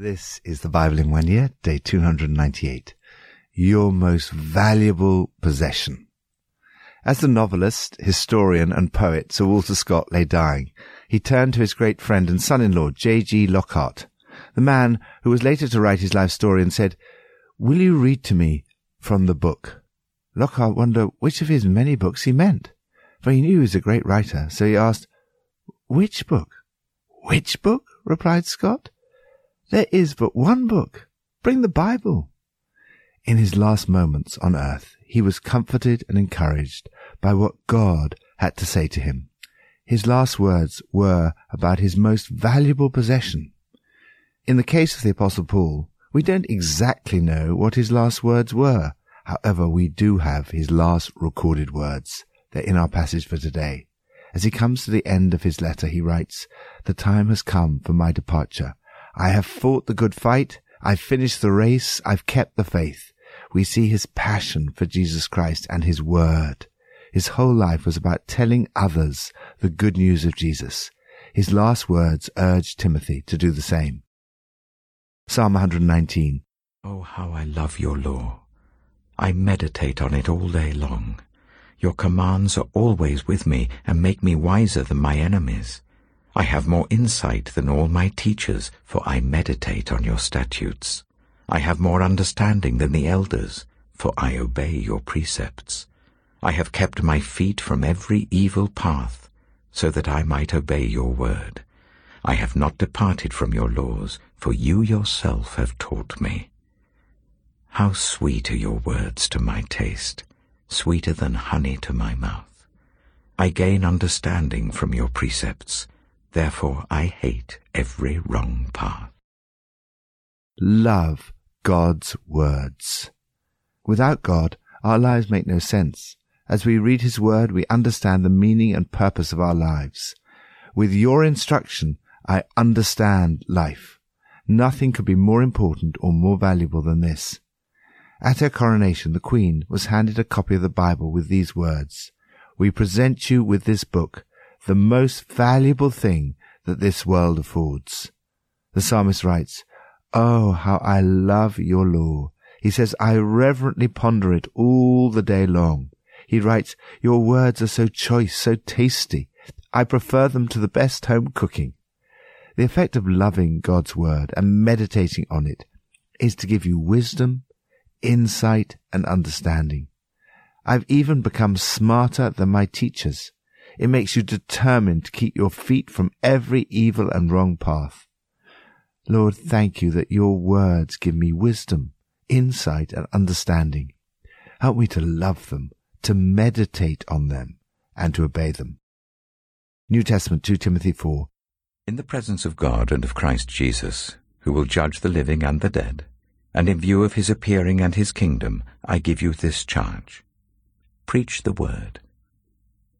This is the Bible in one year, day 298. Your most valuable possession. As the novelist, historian, and poet Sir Walter Scott lay dying, he turned to his great friend and son-in-law, J.G. Lockhart, the man who was later to write his life story and said, Will you read to me from the book? Lockhart wondered which of his many books he meant, for he knew he was a great writer, so he asked, Which book? Which book? replied Scott. There is but one book. Bring the Bible. In his last moments on earth, he was comforted and encouraged by what God had to say to him. His last words were about his most valuable possession. In the case of the Apostle Paul, we don't exactly know what his last words were. However, we do have his last recorded words. They're in our passage for today. As he comes to the end of his letter, he writes, The time has come for my departure. I have fought the good fight. I've finished the race. I've kept the faith. We see his passion for Jesus Christ and his word. His whole life was about telling others the good news of Jesus. His last words urged Timothy to do the same. Psalm 119. Oh, how I love your law. I meditate on it all day long. Your commands are always with me and make me wiser than my enemies. I have more insight than all my teachers, for I meditate on your statutes. I have more understanding than the elders, for I obey your precepts. I have kept my feet from every evil path, so that I might obey your word. I have not departed from your laws, for you yourself have taught me. How sweet are your words to my taste, sweeter than honey to my mouth. I gain understanding from your precepts. Therefore I hate every wrong path. Love God's words. Without God, our lives make no sense. As we read His Word, we understand the meaning and purpose of our lives. With your instruction, I understand life. Nothing could be more important or more valuable than this. At her coronation, the Queen was handed a copy of the Bible with these words, We present you with this book, the most valuable thing that this world affords. The psalmist writes, Oh, how I love your law. He says, I reverently ponder it all the day long. He writes, Your words are so choice, so tasty. I prefer them to the best home cooking. The effect of loving God's word and meditating on it is to give you wisdom, insight, and understanding. I've even become smarter than my teachers. It makes you determined to keep your feet from every evil and wrong path. Lord, thank you that your words give me wisdom, insight, and understanding. Help me to love them, to meditate on them, and to obey them. New Testament 2 Timothy 4. In the presence of God and of Christ Jesus, who will judge the living and the dead, and in view of his appearing and his kingdom, I give you this charge. Preach the word.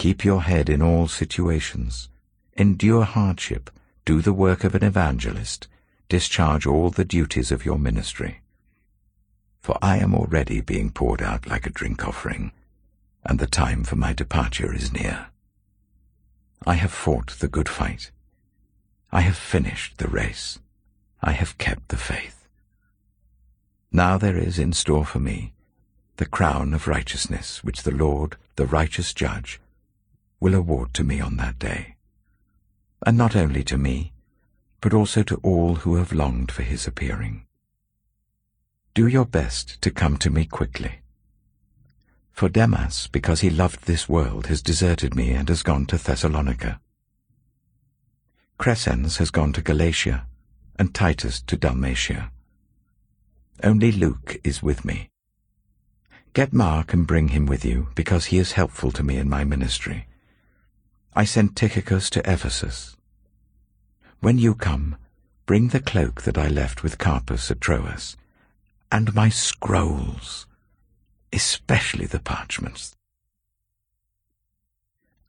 Keep your head in all situations. Endure hardship. Do the work of an evangelist. Discharge all the duties of your ministry. For I am already being poured out like a drink offering, and the time for my departure is near. I have fought the good fight. I have finished the race. I have kept the faith. Now there is in store for me the crown of righteousness which the Lord, the righteous judge, will award to me on that day. And not only to me, but also to all who have longed for his appearing. Do your best to come to me quickly. For Demas, because he loved this world, has deserted me and has gone to Thessalonica. Crescens has gone to Galatia, and Titus to Dalmatia. Only Luke is with me. Get Mark and bring him with you, because he is helpful to me in my ministry. I sent Tychicus to Ephesus. When you come, Bring the cloak that I left with Carpus at Troas, and my scrolls, especially the parchments.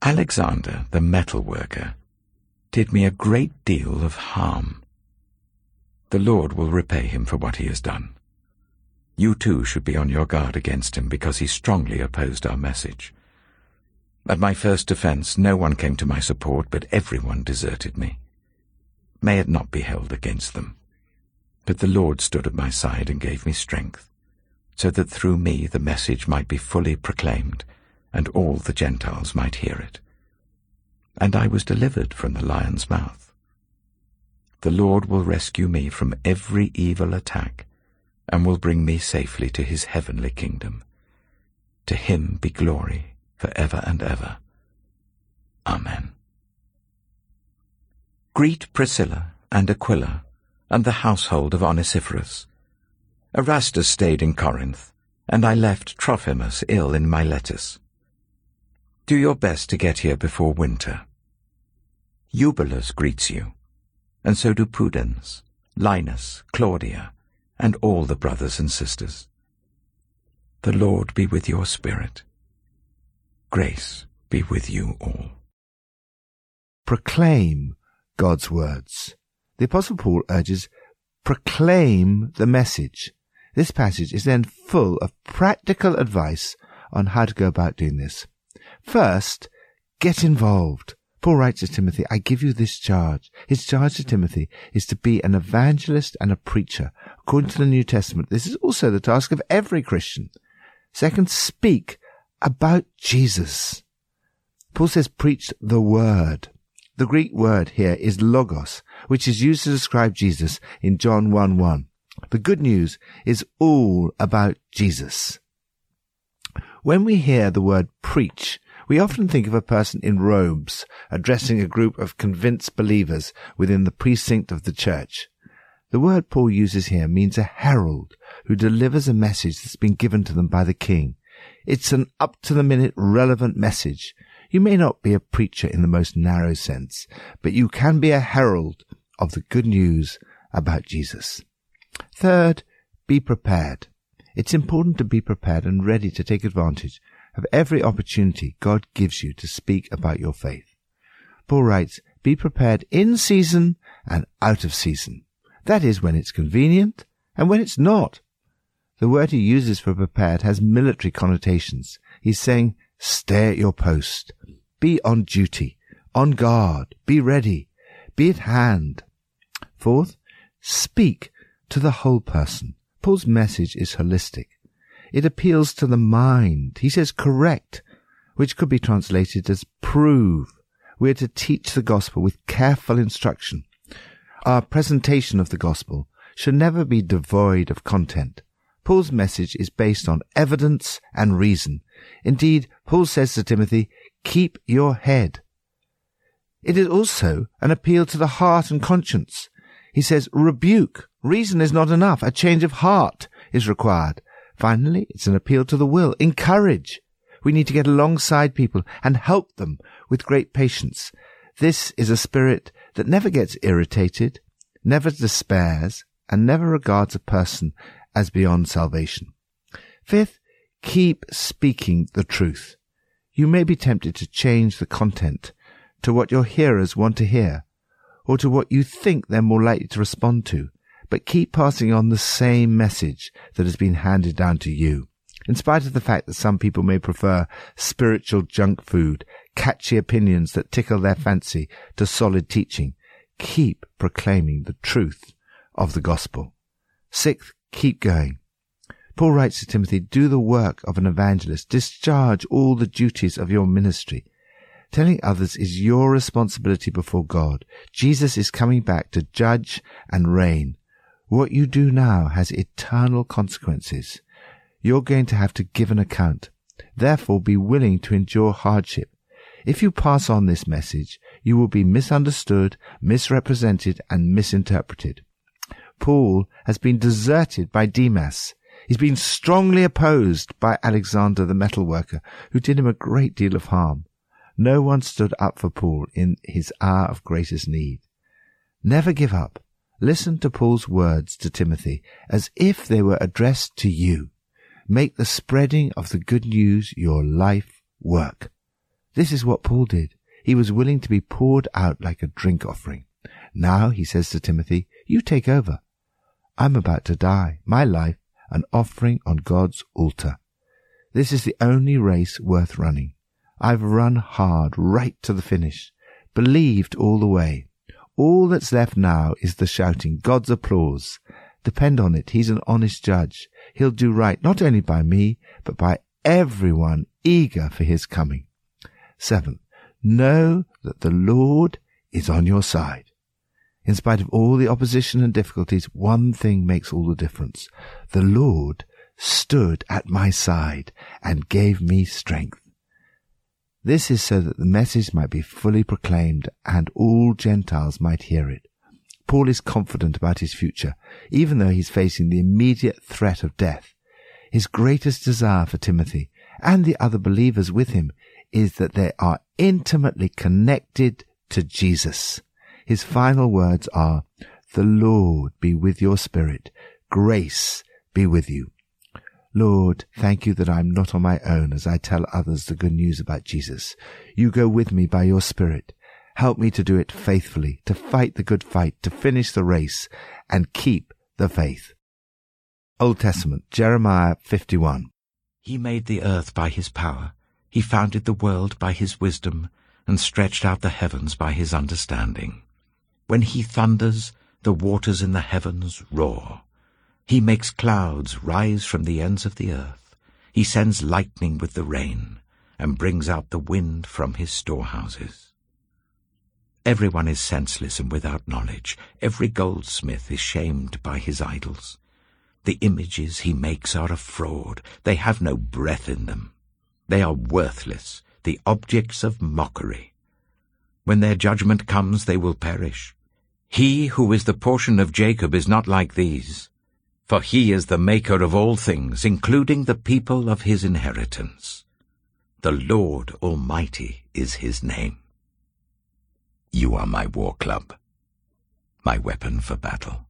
Alexander, the metal worker, did me a great deal of harm. The Lord will repay him for what he has done. You too should be on your guard against him because he strongly opposed our message. At my first defense, no one came to my support, but everyone deserted me. May it not be held against them. But the Lord stood at my side and gave me strength, so that through me the message might be fully proclaimed, and all the Gentiles might hear it. And I was delivered from the lion's mouth. The Lord will rescue me from every evil attack, and will bring me safely to his heavenly kingdom. To him be glory for ever and ever. Amen. Greet Priscilla and Aquila and the household of Onesiphorus. Erastus stayed in Corinth, and I left Trophimus ill in Miletus. Do your best to get here before winter. Eubulus greets you, and so do Pudens, Linus, Claudia, and all the brothers and sisters. The Lord be with your spirit. Grace be with you all. Proclaim God's words. The Apostle Paul urges, proclaim the message. This passage is then full of practical advice on how to go about doing this. First, get involved. Paul writes to Timothy, I give you this charge. His charge to Timothy is to be an evangelist and a preacher. According to the New Testament, this is also the task of every Christian. Second, speak about Jesus. Paul says, preach the word. The Greek word here is logos, which is used to describe Jesus in John 1 1. The good news is all about Jesus. When we hear the word preach, we often think of a person in robes addressing a group of convinced believers within the precinct of the church. The word Paul uses here means a herald who delivers a message that's been given to them by the king. It's an up to the minute relevant message. You may not be a preacher in the most narrow sense, but you can be a herald of the good news about Jesus. Third, be prepared. It's important to be prepared and ready to take advantage of every opportunity God gives you to speak about your faith. Paul writes, be prepared in season and out of season. That is when it's convenient and when it's not. The word he uses for prepared has military connotations. He's saying, stay at your post, be on duty, on guard, be ready, be at hand. Fourth, speak to the whole person. Paul's message is holistic. It appeals to the mind. He says correct, which could be translated as prove. We are to teach the gospel with careful instruction. Our presentation of the gospel should never be devoid of content. Paul's message is based on evidence and reason. Indeed, Paul says to Timothy, keep your head. It is also an appeal to the heart and conscience. He says, rebuke. Reason is not enough. A change of heart is required. Finally, it's an appeal to the will. Encourage. We need to get alongside people and help them with great patience. This is a spirit that never gets irritated, never despairs, and never regards a person as beyond salvation. Fifth, keep speaking the truth. You may be tempted to change the content to what your hearers want to hear, or to what you think they're more likely to respond to, but keep passing on the same message that has been handed down to you. In spite of the fact that some people may prefer spiritual junk food, catchy opinions that tickle their fancy to solid teaching, keep proclaiming the truth of the gospel. Sixth, keep going. Paul writes to Timothy, do the work of an evangelist, discharge all the duties of your ministry. Telling others is your responsibility before God. Jesus is coming back to judge and reign. What you do now has eternal consequences. You're going to have to give an account. Therefore, be willing to endure hardship. If you pass on this message, you will be misunderstood, misrepresented, and misinterpreted. Paul has been deserted by Demas. He's been strongly opposed by Alexander the metalworker, who did him a great deal of harm. No one stood up for Paul in his hour of greatest need. Never give up. Listen to Paul's words to Timothy as if they were addressed to you. Make the spreading of the good news your life work. This is what Paul did. He was willing to be poured out like a drink offering. Now, he says to Timothy, you take over. I'm about to die, my life an offering on God's altar. This is the only race worth running. I've run hard right to the finish, believed all the way. All that's left now is the shouting, God's applause. Depend on it, he's an honest judge. He'll do right not only by me, but by everyone eager for his coming. Seventh, know that the Lord is on your side. In spite of all the opposition and difficulties, one thing makes all the difference. The Lord stood at my side and gave me strength. This is so that the message might be fully proclaimed and all Gentiles might hear it. Paul is confident about his future, even though he's facing the immediate threat of death. His greatest desire for Timothy and the other believers with him is that they are intimately connected to Jesus. His final words are, The Lord be with your spirit. Grace be with you. Lord, thank you that I'm not on my own as I tell others the good news about Jesus. You go with me by your Spirit. Help me to do it faithfully, to fight the good fight, to finish the race, and keep the faith. Old Testament, Jeremiah 51. He made the earth by his power. He founded the world by his wisdom, and stretched out the heavens by his understanding. When he thunders, the waters in the heavens roar. He makes clouds rise from the ends of the earth. He sends lightning with the rain, and brings out the wind from his storehouses. Everyone is senseless and without knowledge. Every goldsmith is shamed by his idols. The images he makes are a fraud. They have no breath in them. They are worthless, the objects of mockery. When their judgment comes, they will perish. He who is the portion of Jacob is not like these, for he is the maker of all things, including the people of his inheritance. The Lord Almighty is his name. You are my war club, my weapon for battle.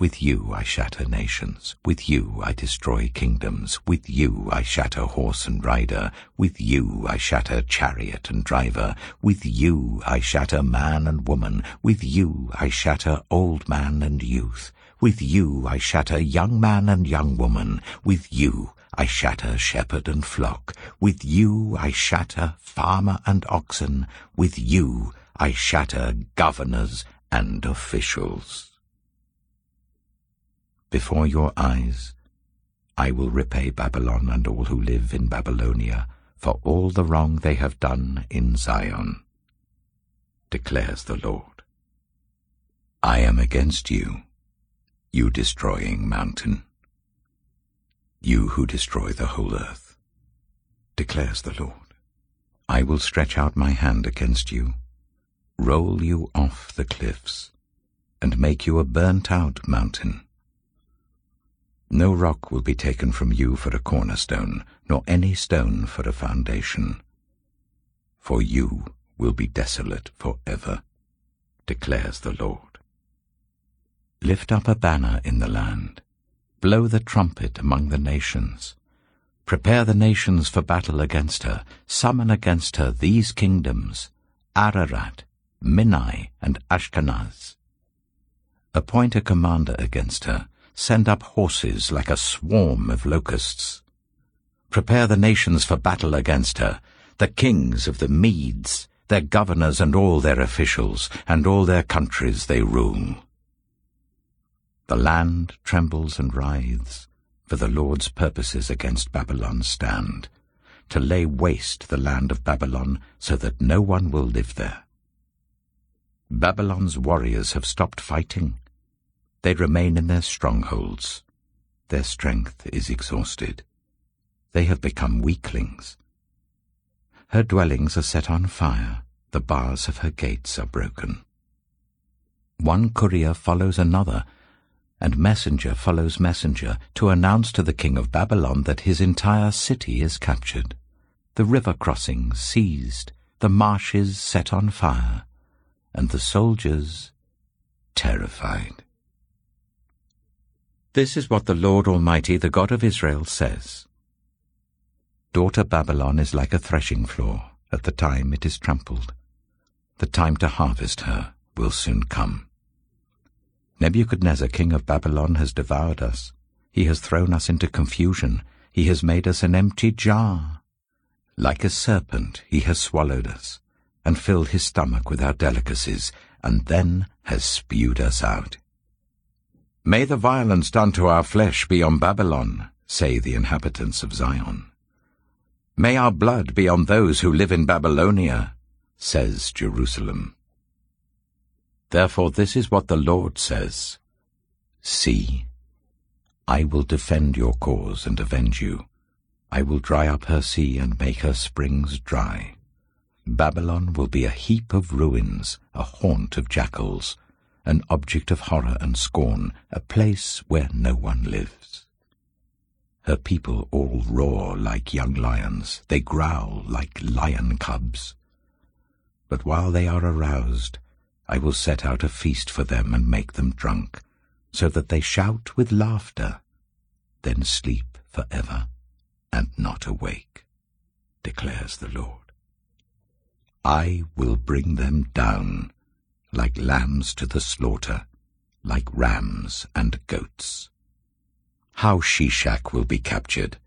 With you I shatter nations, with you I destroy kingdoms, with you I shatter horse and rider, with you I shatter chariot and driver, with you I shatter man and woman, with you I shatter old man and youth, with you I shatter young man and young woman, with you I shatter shepherd and flock, with you I shatter farmer and oxen, with you I shatter governors and officials. Before your eyes I will repay Babylon and all who live in Babylonia for all the wrong they have done in Zion, declares the Lord. I am against you, you destroying mountain, you who destroy the whole earth, declares the Lord. I will stretch out my hand against you, roll you off the cliffs, and make you a burnt-out mountain no rock will be taken from you for a cornerstone, nor any stone for a foundation. For you will be desolate for ever, declares the Lord. Lift up a banner in the land. Blow the trumpet among the nations. Prepare the nations for battle against her. Summon against her these kingdoms, Ararat, Minni, and Ashkenaz. Appoint a commander against her, Send up horses like a swarm of locusts. Prepare the nations for battle against her, the kings of the Medes, their governors and all their officials, and all their countries they rule. The land trembles and writhes, for the Lord's purposes against Babylon stand, to lay waste the land of Babylon so that no one will live there. Babylon's warriors have stopped fighting, they remain in their strongholds. Their strength is exhausted. They have become weaklings. Her dwellings are set on fire. The bars of her gates are broken. One courier follows another, and messenger follows messenger to announce to the king of Babylon that his entire city is captured, the river crossings seized, the marshes set on fire, and the soldiers terrified. This is what the Lord Almighty, the God of Israel, says. Daughter Babylon is like a threshing floor at the time it is trampled. The time to harvest her will soon come. Nebuchadnezzar, king of Babylon, has devoured us. He has thrown us into confusion. He has made us an empty jar. Like a serpent he has swallowed us, and filled his stomach with our delicacies, and then has spewed us out. May the violence done to our flesh be on Babylon, say the inhabitants of Zion. May our blood be on those who live in Babylonia, says Jerusalem. Therefore this is what the Lord says. See, I will defend your cause and avenge you. I will dry up her sea and make her springs dry. Babylon will be a heap of ruins, a haunt of jackals, an object of horror and scorn, a place where no one lives. Her people all roar like young lions, they growl like lion cubs. But while they are aroused, I will set out a feast for them and make them drunk, so that they shout with laughter, then sleep for ever and not awake, declares the Lord. I will bring them down like lambs to the slaughter, like rams and goats. How Sheshach will be captured,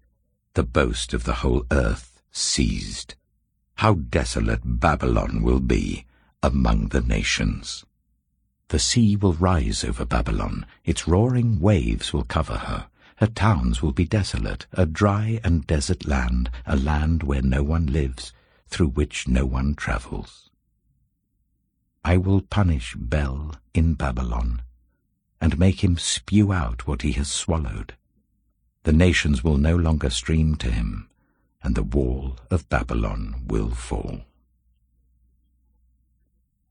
the boast of the whole earth seized. How desolate Babylon will be among the nations. The sea will rise over Babylon, its roaring waves will cover her. Her towns will be desolate, a dry and desert land, a land where no one lives, through which no one travels. I will punish Bel in Babylon, and make him spew out what he has swallowed. The nations will no longer stream to him, and the wall of Babylon will fall.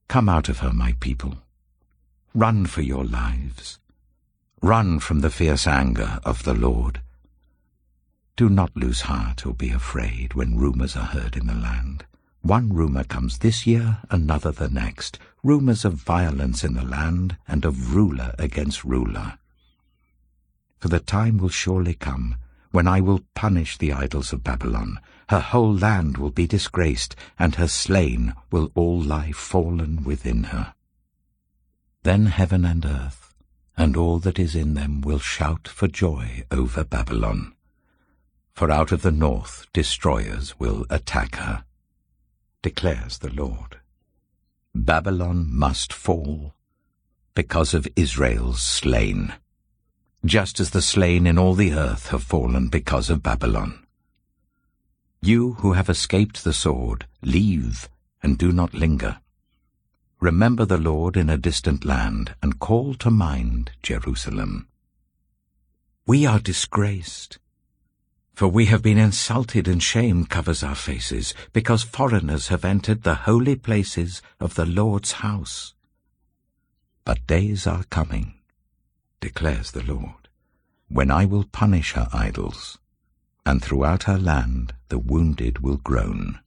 Come out of her, my people. Run for your lives. Run from the fierce anger of the Lord. Do not lose heart or be afraid when rumors are heard in the land. One rumour comes this year, another the next, rumours of violence in the land and of ruler against ruler. For the time will surely come when I will punish the idols of Babylon. Her whole land will be disgraced, and her slain will all lie fallen within her. Then heaven and earth, and all that is in them, will shout for joy over Babylon. For out of the north destroyers will attack her declares the Lord. Babylon must fall because of Israel's slain, just as the slain in all the earth have fallen because of Babylon. You who have escaped the sword, leave and do not linger. Remember the Lord in a distant land and call to mind Jerusalem. We are disgraced for we have been insulted and shame covers our faces, because foreigners have entered the holy places of the Lord's house. But days are coming, declares the Lord, when I will punish her idols, and throughout her land the wounded will groan.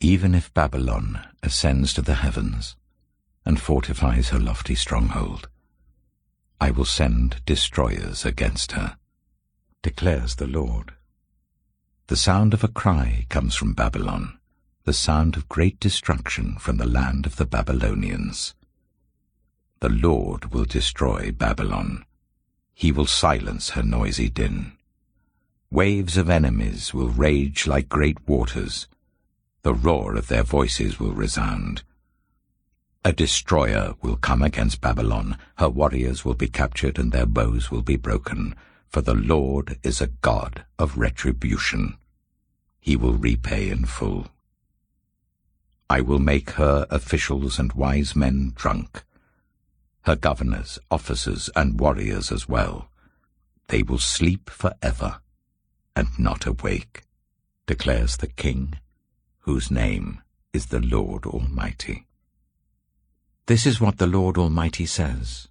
Even if Babylon ascends to the heavens and fortifies her lofty stronghold, I will send destroyers against her declares the Lord. The sound of a cry comes from Babylon, the sound of great destruction from the land of the Babylonians. The Lord will destroy Babylon. He will silence her noisy din. Waves of enemies will rage like great waters. The roar of their voices will resound. A destroyer will come against Babylon. Her warriors will be captured and their bows will be broken for the Lord is a God of retribution. He will repay in full. I will make her officials and wise men drunk, her governors, officers, and warriors as well. They will sleep for ever and not awake, declares the King, whose name is the Lord Almighty. This is what the Lord Almighty says.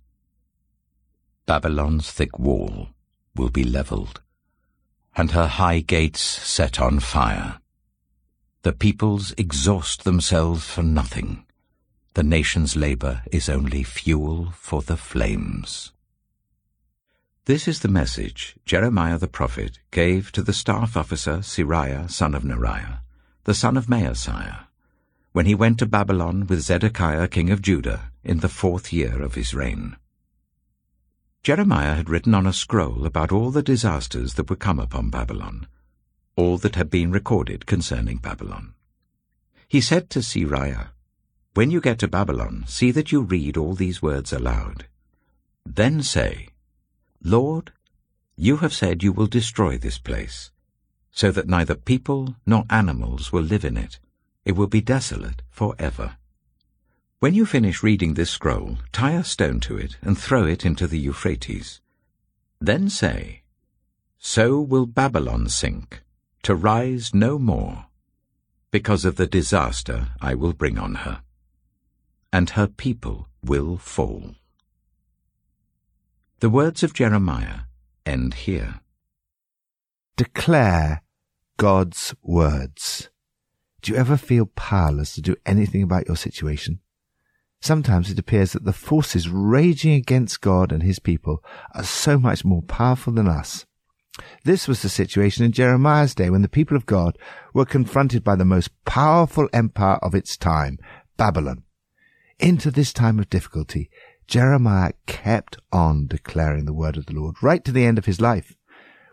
Babylon's thick wall will be levelled, and her high gates set on fire. The peoples exhaust themselves for nothing. The nation's labor is only fuel for the flames. This is the message Jeremiah the prophet gave to the staff officer Seraiah son of Neriah, the son of Maaseiah, when he went to Babylon with Zedekiah king of Judah in the fourth year of his reign. Jeremiah had written on a scroll about all the disasters that would come upon Babylon, all that had been recorded concerning Babylon. He said to Seraiah, When you get to Babylon, see that you read all these words aloud. Then say, Lord, you have said you will destroy this place, so that neither people nor animals will live in it it will be desolate for ever. When you finish reading this scroll, tie a stone to it and throw it into the Euphrates. Then say, So will Babylon sink, to rise no more, because of the disaster I will bring on her. And her people will fall. The words of Jeremiah end here. Declare God's words. Do you ever feel powerless to do anything about your situation? Sometimes it appears that the forces raging against God and his people are so much more powerful than us. This was the situation in Jeremiah's day when the people of God were confronted by the most powerful empire of its time, Babylon. Into this time of difficulty, Jeremiah kept on declaring the word of the Lord right to the end of his life.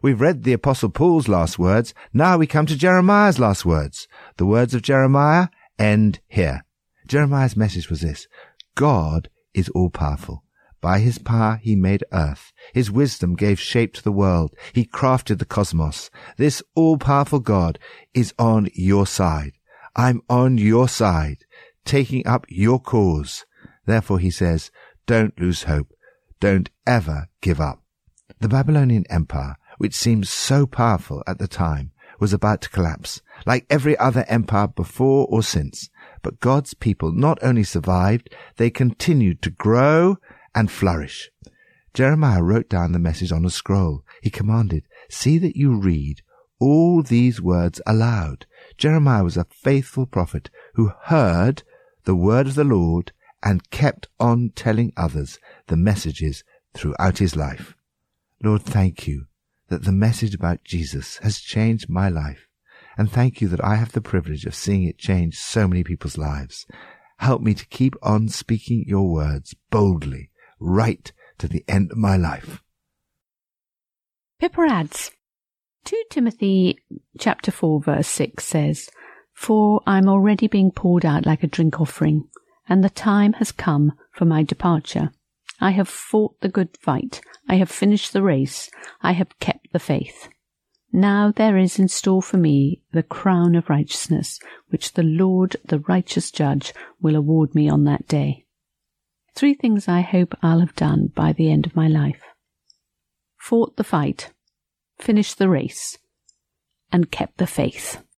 We've read the Apostle Paul's last words. Now we come to Jeremiah's last words. The words of Jeremiah end here. Jeremiah's message was this. God is all powerful. By his power he made earth. His wisdom gave shape to the world. He crafted the cosmos. This all-powerful God is on your side. I'm on your side, taking up your cause. Therefore he says, don't lose hope. Don't ever give up. The Babylonian Empire which seemed so powerful at the time, was about to collapse, like every other empire before or since. But God's people not only survived, they continued to grow and flourish. Jeremiah wrote down the message on a scroll. He commanded, See that you read all these words aloud. Jeremiah was a faithful prophet who heard the word of the Lord and kept on telling others the messages throughout his life. Lord, thank you that the message about Jesus has changed my life. And thank you that I have the privilege of seeing it change so many people's lives. Help me to keep on speaking your words boldly, right to the end of my life. Pippa adds, 2 Timothy chapter 4 verse 6 says, For I am already being poured out like a drink offering, and the time has come for my departure. I have fought the good fight. I have finished the race. I have kept the faith. Now there is in store for me the crown of righteousness, which the Lord, the righteous judge, will award me on that day. Three things I hope I'll have done by the end of my life. Fought the fight, finished the race, and kept the faith.